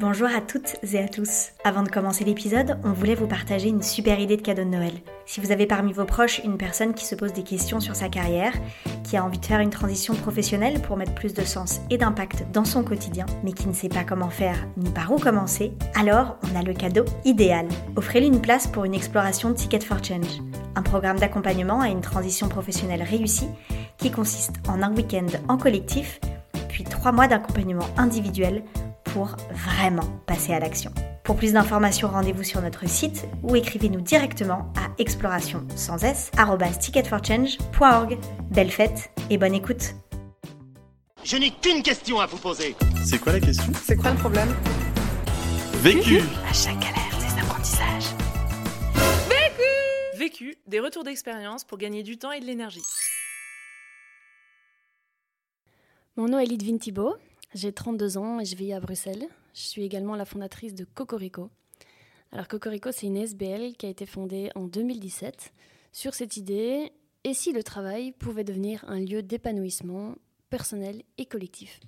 Bonjour à toutes et à tous. Avant de commencer l'épisode, on voulait vous partager une super idée de cadeau de Noël. Si vous avez parmi vos proches une personne qui se pose des questions sur sa carrière, qui a envie de faire une transition professionnelle pour mettre plus de sens et d'impact dans son quotidien, mais qui ne sait pas comment faire ni par où commencer, alors on a le cadeau idéal. Offrez-lui une place pour une exploration Ticket for Change, un programme d'accompagnement à une transition professionnelle réussie qui consiste en un week-end en collectif, puis trois mois d'accompagnement individuel pour vraiment passer à l'action. Pour plus d'informations, rendez-vous sur notre site ou écrivez-nous directement à exploration sans s ticketforchange.org. Belle fête et bonne écoute. Je n'ai qu'une question à vous poser. C'est quoi la question? C'est quoi le problème? Vécu À chaque galère, des apprentissages. Vécu Vécu, des retours d'expérience pour gagner du temps et de l'énergie. Mon nom est Lidvin Thibault, j'ai 32 ans et je vis à Bruxelles. Je suis également la fondatrice de Cocorico. Alors Cocorico, c'est une SBL qui a été fondée en 2017 sur cette idée et si le travail pouvait devenir un lieu d'épanouissement personnel et collectif?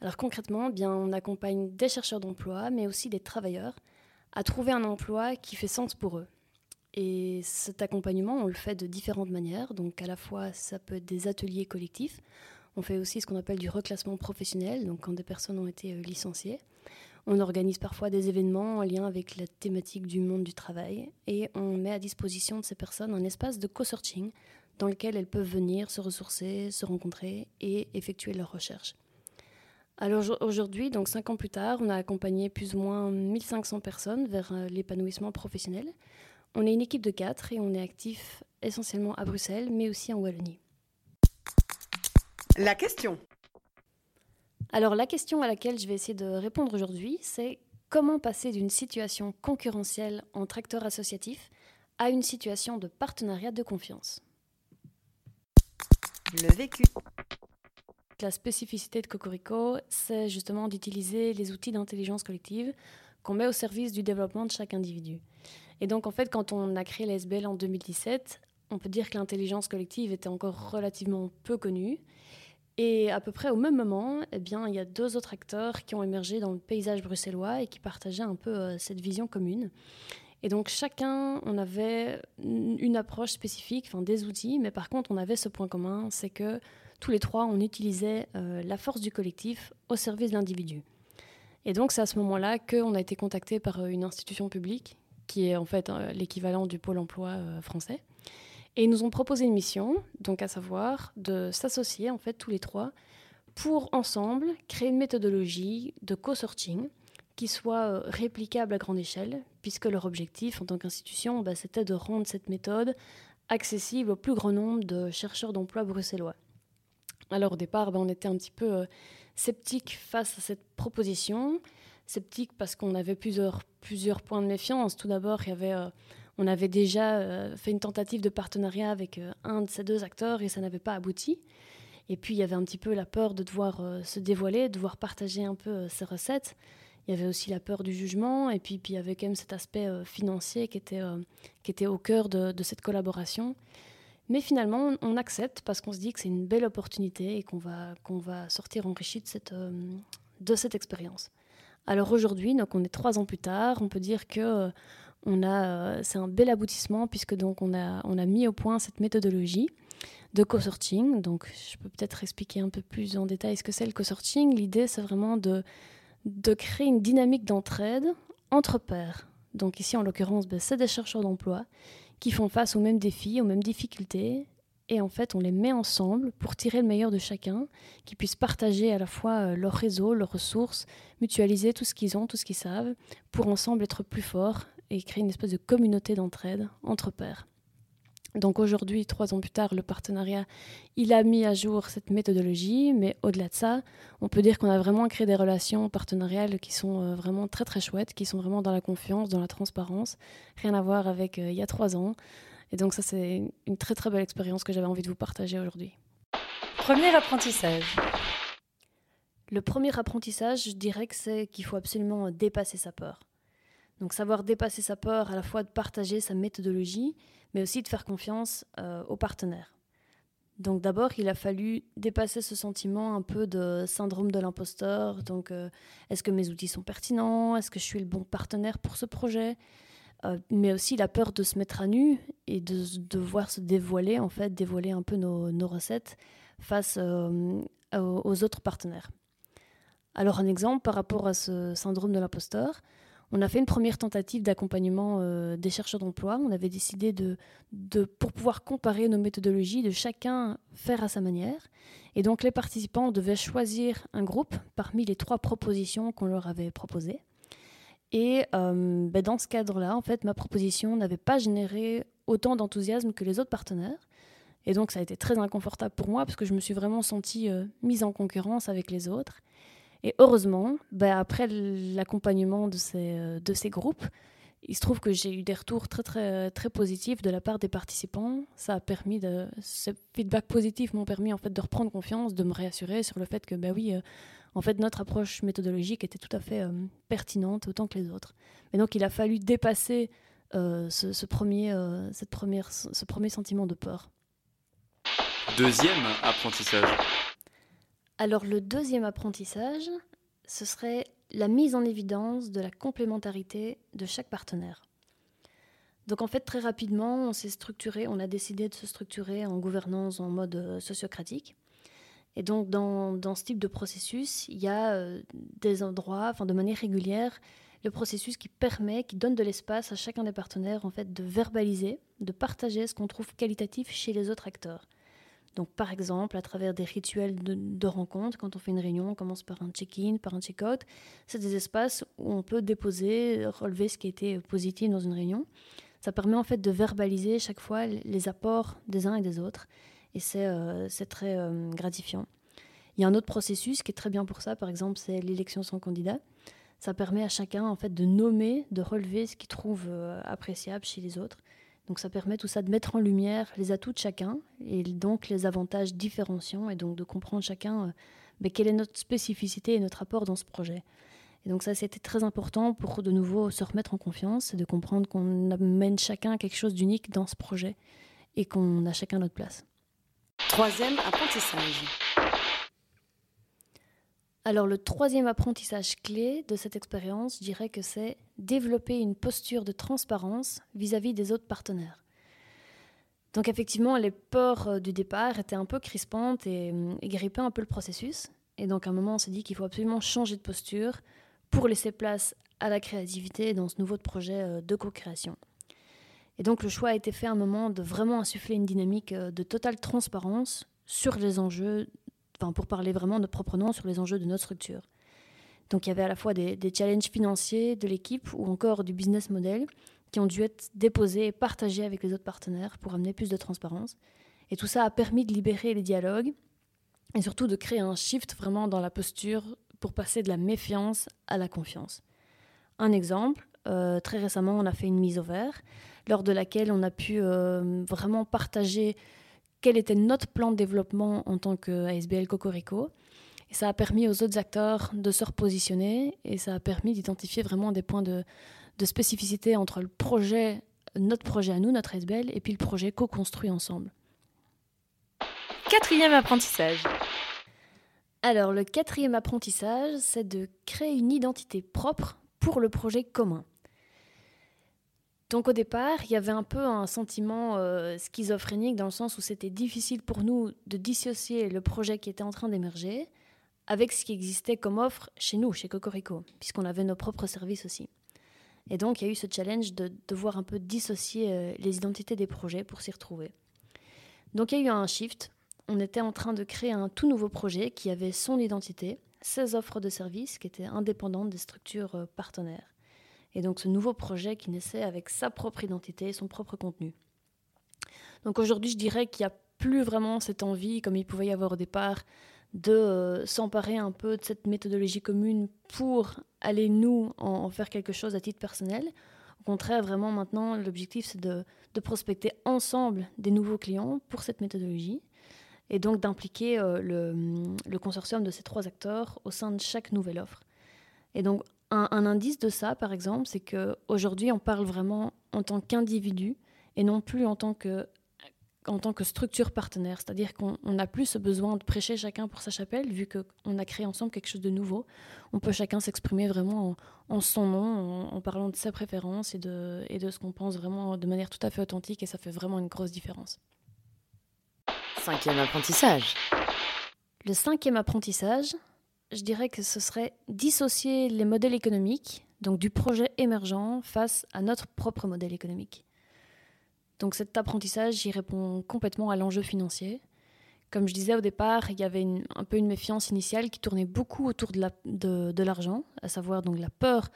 Alors concrètement, eh bien on accompagne des chercheurs d'emploi mais aussi des travailleurs à trouver un emploi qui fait sens pour eux. Et cet accompagnement, on le fait de différentes manières. Donc à la fois, ça peut être des ateliers collectifs on fait aussi ce qu'on appelle du reclassement professionnel, donc quand des personnes ont été euh, licenciées. On organise parfois des événements en lien avec la thématique du monde du travail et on met à disposition de ces personnes un espace de co-searching dans lequel elles peuvent venir se ressourcer, se rencontrer et effectuer leurs recherches. Alors aujourd'hui, donc cinq ans plus tard, on a accompagné plus ou moins 1500 personnes vers euh, l'épanouissement professionnel. On est une équipe de quatre et on est actif essentiellement à Bruxelles, mais aussi en Wallonie. La question. Alors la question à laquelle je vais essayer de répondre aujourd'hui, c'est comment passer d'une situation concurrentielle entre acteurs associatifs à une situation de partenariat de confiance? Le vécu. La spécificité de Cocorico, c'est justement d'utiliser les outils d'intelligence collective qu'on met au service du développement de chaque individu. Et donc en fait, quand on a créé l'SBL en 2017, on peut dire que l'intelligence collective était encore relativement peu connue. Et à peu près au même moment, eh bien, il y a deux autres acteurs qui ont émergé dans le paysage bruxellois et qui partageaient un peu euh, cette vision commune. Et donc chacun, on avait une approche spécifique, enfin des outils, mais par contre on avait ce point commun, c'est que tous les trois, on utilisait euh, la force du collectif au service de l'individu. Et donc c'est à ce moment-là qu'on a été contacté par euh, une institution publique, qui est en fait l'équivalent du pôle emploi français, et ils nous ont proposé une mission, donc à savoir de s'associer en fait tous les trois pour ensemble créer une méthodologie de co-sorting qui soit euh, réplicable à grande échelle, puisque leur objectif en tant qu'institution, bah, c'était de rendre cette méthode accessible au plus grand nombre de chercheurs d'emploi bruxellois. Alors au départ, bah, on était un petit peu euh, sceptique face à cette proposition, sceptique parce qu'on avait plusieurs, plusieurs points de méfiance. Tout d'abord, il y avait... Euh, on avait déjà euh, fait une tentative de partenariat avec euh, un de ces deux acteurs et ça n'avait pas abouti. Et puis il y avait un petit peu la peur de devoir euh, se dévoiler, de devoir partager un peu ses recettes. Il y avait aussi la peur du jugement et puis, puis il y avait quand même cet aspect financier qui était, qui était au cœur de, cette collaboration. Mais finalement, on accepte parce qu'on se dit que c'est une belle opportunité et qu'on va, qu'on va sortir enrichi de cette, de cette expérience. Alors aujourd'hui, donc on est trois ans plus tard, on peut dire que on a, euh, c'est un bel aboutissement puisque donc on a, mis au point cette méthodologie de co-sorting. Donc, je peux peut-être expliquer un peu plus en détail ce que c'est le co-sorting. L'idée, c'est vraiment de, de créer une dynamique d'entraide entre pairs. Donc, ici, en l'occurrence, ben, c'est des chercheurs d'emploi qui font face aux mêmes défis, aux mêmes difficultés. Et en fait, on les met ensemble pour tirer le meilleur de chacun, qui puissent partager à la fois euh, leur réseau, leurs ressources, mutualiser tout ce qu'ils ont, tout ce qu'ils savent, pour ensemble être plus forts et créer une espèce de communauté d'entraide entre pairs. Donc aujourd'hui, trois ans plus tard, le partenariat, il a mis à jour cette méthodologie, mais au-delà de ça, on peut dire qu'on a vraiment créé des relations partenariales qui sont euh, vraiment très très chouettes, qui sont vraiment dans la confiance, dans la transparence, rien à voir avec euh, il y a trois ans. Et donc ça, c'est une très très belle expérience que j'avais envie de vous partager aujourd'hui. Premier apprentissage. Le premier apprentissage, je dirais que c'est qu'il faut absolument dépasser sa peur. Donc savoir dépasser sa peur, à la fois de partager sa méthodologie, mais aussi de faire confiance euh, aux partenaires. Donc d'abord, il a fallu dépasser ce sentiment un peu de syndrome de l'imposteur. Donc euh, est-ce que mes outils sont pertinents? Est-ce que je suis le bon partenaire pour ce projet? Euh, Mais aussi la peur de se mettre à nu et de devoir se dévoiler, en fait, dévoiler un peu nos, recettes face aux autres partenaires. Alors un exemple par rapport à ce syndrome de l'imposteur, on a fait une première tentative d'accompagnement euh, des chercheurs d'emploi. On avait décidé de, pour pouvoir comparer nos méthodologies, de chacun faire à sa manière. Et donc les participants devaient choisir un groupe parmi les trois propositions qu'on leur avait proposées. Et euh, ben, dans ce cadre-là, en fait, ma proposition n'avait pas généré autant d'enthousiasme que les autres partenaires. Et donc ça a été très inconfortable pour moi parce que je me suis vraiment sentie euh, mise en concurrence avec les autres. Et heureusement, ben après l'accompagnement de ces, euh, de ces groupes, il se trouve que j'ai eu des retours très, très, très positifs de la part des participants. Ça a permis de, ces feedbacks positifs m'ont permis en fait de reprendre confiance, de me réassurer sur le fait que, ben oui, euh, en fait, notre approche méthodologique était tout à fait euh, pertinente autant que les autres. Mais donc, il a fallu dépasser ce, ce, premier, ce premier sentiment de peur. Deuxième apprentissage. Alors le deuxième apprentissage, ce serait la mise en évidence de la complémentarité de chaque partenaire. Donc en fait très rapidement, on s'est structuré, on a décidé de se structurer en gouvernance en mode euh, sociocratique. Et donc dans, ce type de processus, il y a euh, des endroits, enfin de manière régulière, le processus qui permet, qui donne de l'espace à chacun des partenaires en fait de verbaliser, de partager ce qu'on trouve qualitatif chez les autres acteurs. Donc, par exemple, à travers des rituels de, rencontre, quand on fait une réunion, on commence par un check-in, par un check-out. C'est des espaces où on peut déposer, relever ce qui a été positif dans une réunion. Ça permet en fait de verbaliser chaque fois les apports des uns et des autres. Et c'est euh, très euh, gratifiant. Il y a un autre processus qui est très bien pour ça, par exemple, c'est l'élection sans candidat. Ça permet à chacun en fait de nommer, de relever ce qu'il trouve euh, appréciable chez les autres. Donc ça permet tout ça de mettre en lumière les atouts de chacun et donc les avantages différenciants et donc de comprendre chacun euh, ben, quelle est notre spécificité et notre apport dans ce projet. Et donc ça, c'était très important pour de nouveau se remettre en confiance et de comprendre qu'on amène chacun quelque chose d'unique dans ce projet et qu'on a chacun notre place. Troisième apprentissage. Alors le troisième apprentissage clé de cette expérience, je dirais que c'est développer une posture de transparence vis-à-vis des autres partenaires. Donc effectivement, les peurs euh, du départ étaient un peu crispantes et, euh, et grippaient un peu le processus. Et donc à un moment, on s'est dit qu'il faut absolument changer de posture pour laisser place à la créativité dans ce nouveau projet euh, de co-création. Et donc le choix a été fait à un moment de vraiment insuffler une dynamique de totale transparence sur les enjeux pour parler vraiment de propre nom sur les enjeux de notre structure. Donc il y avait à la fois des, challenges financiers de l'équipe ou encore du business model qui ont dû être déposés et partagés avec les autres partenaires pour amener plus de transparence. Et tout ça a permis de libérer les dialogues et surtout de créer un shift vraiment dans la posture pour passer de la méfiance à la confiance. Un exemple, euh, très récemment, on a fait une mise au vert, lors de laquelle on a pu euh, vraiment partager quel était notre plan de développement en tant qu'ASBL Cocorico. Et ça a permis aux autres acteurs de se repositionner et ça a permis d'identifier vraiment des points de, spécificité entre le projet, notre projet à nous, notre ASBL, et puis le projet co-construit ensemble. Quatrième apprentissage. Alors, le quatrième apprentissage, c'est de créer une identité propre pour le projet commun. Donc au départ, il y avait un peu un sentiment euh, schizophrénique dans le sens où c'était difficile pour nous de dissocier le projet qui était en train d'émerger avec ce qui existait comme offre chez nous, chez Cocorico, puisqu'on avait nos propres services aussi. Et donc il y a eu ce challenge de devoir un peu dissocier euh, les identités des projets pour s'y retrouver. Donc il y a eu un shift. On était en train de créer un tout nouveau projet qui avait son identité, ses offres de services qui étaient indépendantes des structures euh, partenaires et donc ce nouveau projet qui naissait avec sa propre identité, son propre contenu. Donc aujourd'hui, je dirais qu'il n'y a plus vraiment cette envie, comme il pouvait y avoir au départ, de euh, s'emparer un peu de cette méthodologie commune pour aller, nous, en, faire quelque chose à titre personnel. Au contraire, vraiment maintenant, l'objectif, c'est de, prospecter ensemble des nouveaux clients pour cette méthodologie et donc d'impliquer euh, le, le, consortium de ces trois acteurs au sein de chaque nouvelle offre. Et donc, un, indice de ça, par exemple, c'est qu'aujourd'hui, on parle vraiment en tant qu'individu et non plus en tant que en tant que structure partenaire, c'est-à-dire qu'on n'a plus ce besoin de prêcher chacun pour sa chapelle, vu qu'on a créé ensemble quelque chose de nouveau. On peut chacun s'exprimer vraiment en, son nom, en, parlant de ses préférences et de, et de ce qu'on pense vraiment de manière tout à fait authentique, et ça fait vraiment une grosse différence. Cinquième apprentissage. Le cinquième apprentissage, je dirais que ce serait dissocier les modèles économiques, donc du projet émergent, face à notre propre modèle économique. Donc cet apprentissage, il répond complètement à l'enjeu financier. Comme je disais au départ, il y avait un peu une méfiance initiale qui tournait beaucoup autour de l'argent, à savoir donc la peur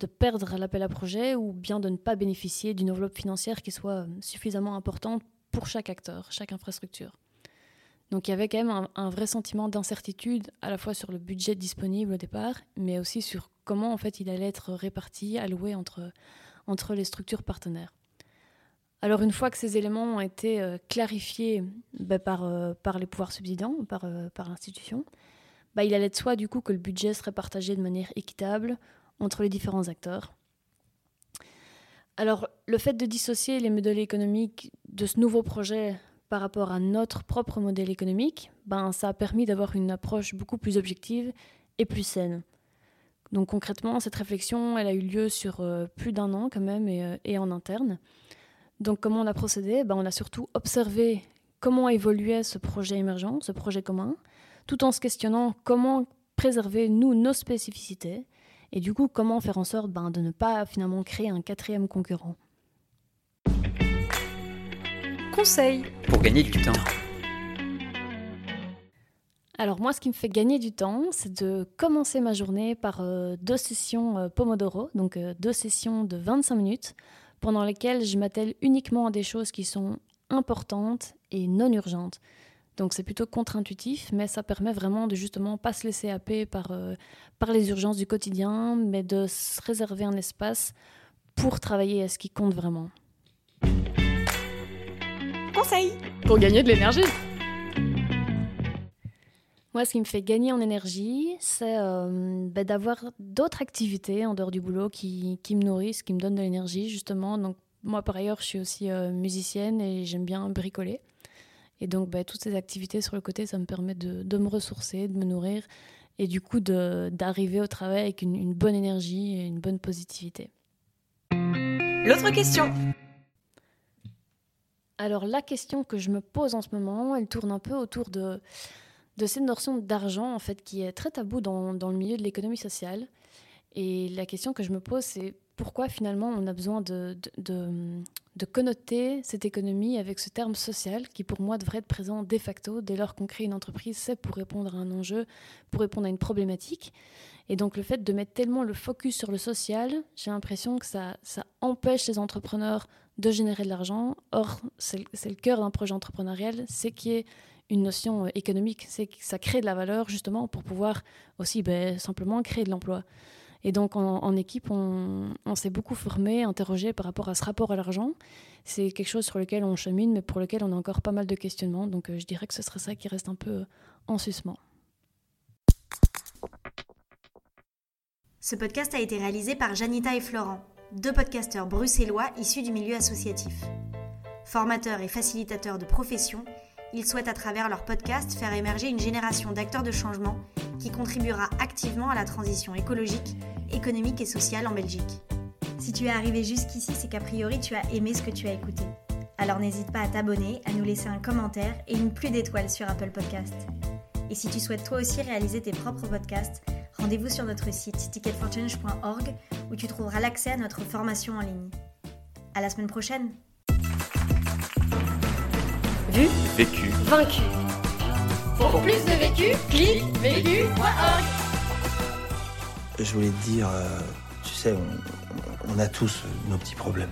de perdre l'appel à projet ou bien de ne pas bénéficier d'une enveloppe financière qui soit suffisamment importante pour chaque acteur, chaque infrastructure. Donc il y avait quand même un, vrai sentiment d'incertitude à la fois sur le budget disponible au départ, mais aussi sur comment en fait il allait être réparti, alloué entre, entre les structures partenaires. Alors une fois que ces éléments ont été euh, clarifiés bah, par, euh, par les pouvoirs subsidiants, par, euh, par l'institution, bah, il allait de soi du coup que le budget serait partagé de manière équitable entre les différents acteurs. Alors le fait de dissocier les modèles économiques de ce nouveau projet par rapport à notre propre modèle économique, ben, ça a permis d'avoir une approche beaucoup plus objective et plus saine. Donc concrètement, cette réflexion, elle a eu lieu sur plus d'un an quand même et, et en interne. Donc comment on a procédé? Ben, On a surtout observé comment évoluait ce projet émergent, ce projet commun, tout en se questionnant comment préserver, nous, nos spécificités, et du coup comment faire en sorte ben, de ne pas finalement créer un quatrième concurrent. Conseil pour gagner du temps. Alors moi, ce qui me fait gagner du temps, c'est de commencer ma journée par euh, deux sessions euh, Pomodoro, donc euh, deux sessions de 25 minutes, pendant lesquelles je m'attelle uniquement à des choses qui sont importantes et non urgentes. Donc c'est plutôt contre-intuitif, mais ça permet vraiment de justement pas se laisser happer par, euh, par les urgences du quotidien, mais de se réserver un espace pour travailler à ce qui compte vraiment. Pour gagner de l'énergie. Moi, ce qui me fait gagner en énergie, c'est euh, bah, d'avoir d'autres activités en dehors du boulot qui, qui, me nourrissent, qui me donnent de l'énergie, justement. Donc, moi, par ailleurs, je suis aussi euh, musicienne et j'aime bien bricoler. Et donc, bah, toutes ces activités sur le côté, ça me permet de, de me ressourcer, de me nourrir et du coup d'arriver au travail avec une, une bonne énergie et une bonne positivité. L'autre question alors la question que je me pose en ce moment, elle tourne un peu autour de cette notion d'argent en fait qui est très tabou dans, le milieu de l'économie sociale. Et la question que je me pose, c'est pourquoi finalement on a besoin de, de, de, connoter cette économie avec ce terme social qui pour moi devrait être présent de facto dès lors qu'on crée une entreprise, c'est pour répondre à un enjeu, pour répondre à une problématique. Et donc le fait de mettre tellement le focus sur le social, j'ai l'impression que ça, ça empêche les entrepreneurs de générer de l'argent. Or, c'est le cœur d'un projet entrepreneurial, c'est qu'il y ait une notion euh, économique, c'est que ça crée de la valeur justement pour pouvoir aussi ben, simplement créer de l'emploi. Et donc en, équipe, on, s'est beaucoup formé, interrogé par rapport à ce rapport à l'argent. C'est quelque chose sur lequel on chemine, mais pour lequel on a encore pas mal de questionnements. Donc euh, je dirais que ce serait ça qui reste un peu euh, en suspens. Ce podcast a été réalisé par Janita et Florent, deux podcasteurs bruxellois issus du milieu associatif. Formateurs et facilitateurs de profession, ils souhaitent à travers leur podcast faire émerger une génération d'acteurs de changement qui contribuera activement à la transition écologique, économique et sociale en Belgique. Si tu es arrivé jusqu'ici, c'est qu'a priori tu as aimé ce que tu as écouté. Alors n'hésite pas à t'abonner, à nous laisser un commentaire et une pluie d'étoiles sur Apple Podcast. Et si tu souhaites toi aussi réaliser tes propres podcasts, rendez-vous sur notre site ticketforchange.org où tu trouveras l'accès à notre formation en ligne. À la semaine prochaine! Vu, vécu, vaincu. Pour plus de vécu, clique vécu.org. Je voulais te dire, euh, tu sais, on, on a tous nos petits problèmes.